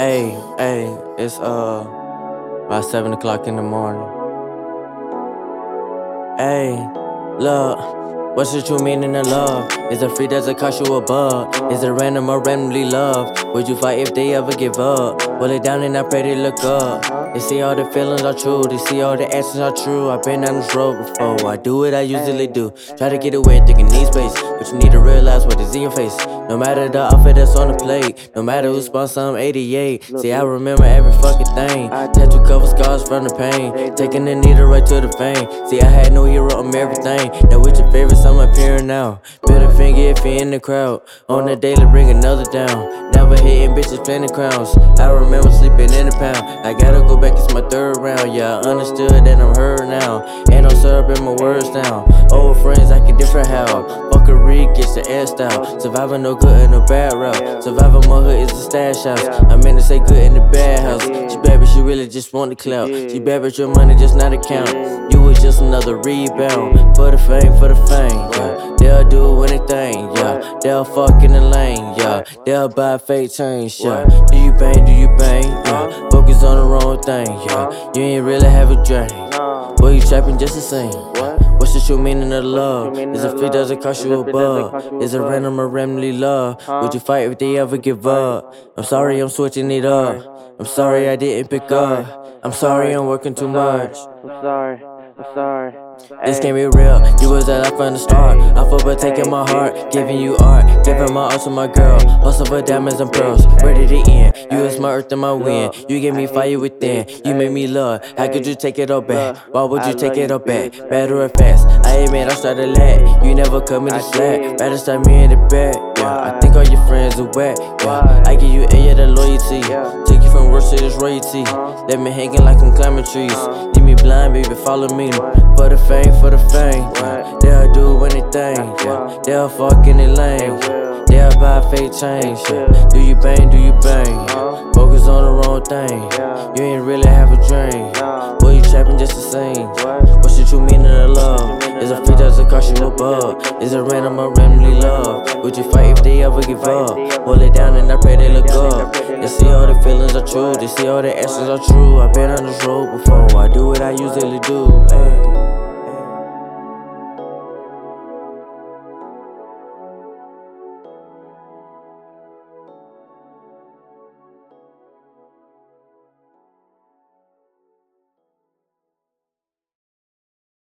Hey, hey, it's uh about seven o'clock in the morning. Hey, look. What's the true meaning of love? Is it free does it cost you a buck? Is it random or randomly love? Would you fight if they ever give up? Will it down and I pray they look up? They see all the feelings are true, they see all the actions are true. I've been down this road before. I do what I usually do. Try to get away, thinking need space. But you need to realize what is in your face. No matter the outfit that's on the plate, no matter who sponsor I'm 88. See, I remember every fucking thing. Tattoo cover scars from the pain. Taking the needle right to the fame. See, I had no hero, I'm everything. Now, with your favorites, I'm appearing now. Better finger if you're in the crowd. On the daily, bring another down. Never hitting bitches, plenty crowns. I remember sleeping in the pound. I gotta go back, it's my third round. Yeah, I understood that I'm heard now. No syrup in my words now. Old friends, I can different how. Fuckery gets the air style. Surviving no good in a bad route. Surviving my hood is a stash house. I meant to say good in the just want the clout. She but your money just not account. You was just another rebound. For the fame, for the fame, yeah. They'll do anything, yeah. They'll fuck in the lane, yeah. They'll buy fake chains, yeah. Do you bang, do you bang, yeah. Focus on the wrong thing, yeah. You ain't really have a drink. Boy, you trapping just the same. What? What's the true meaning of love? Is it free, doesn't cost you a buck? Is it random or randomly love? Would you fight if they ever give up? I'm sorry, I'm switching it up. I'm sorry I didn't pick up. I'm sorry I'm working too much. I'm sorry, I'm sorry. This can't be real. You was a life from the start. I fought by taking my heart, giving you art, giving my art to my girl. Hustle for diamonds and pearls. Where did it end? You was my earth and my wind. You gave me fire within. You made me love. How could you take it all back? Why would you take it all back? Better or fast? I admit I started late. You never cut me the slack. Better start me in the back. Yeah, I think all your friends are wet. Yeah, I give you a year of loyalty. Take you from worst to this royalty. Let me hanging like I'm climbing trees. Leave me blind, baby, follow me. For the fame, for the fame. Yeah. They'll do anything. Yeah. They'll fuck the lane. Yeah. They'll buy fake chains. Yeah. Do you bang? Do you bang? Yeah. Focus on the wrong thing. You ain't really have a dream. It cost a buck? Is it random or randomly love? Would you fight if they ever give up? Hold it down and I pray they look up. They see all the feelings are true. They see all the actions are true. I've been on this road before. I do what I usually do. Hey.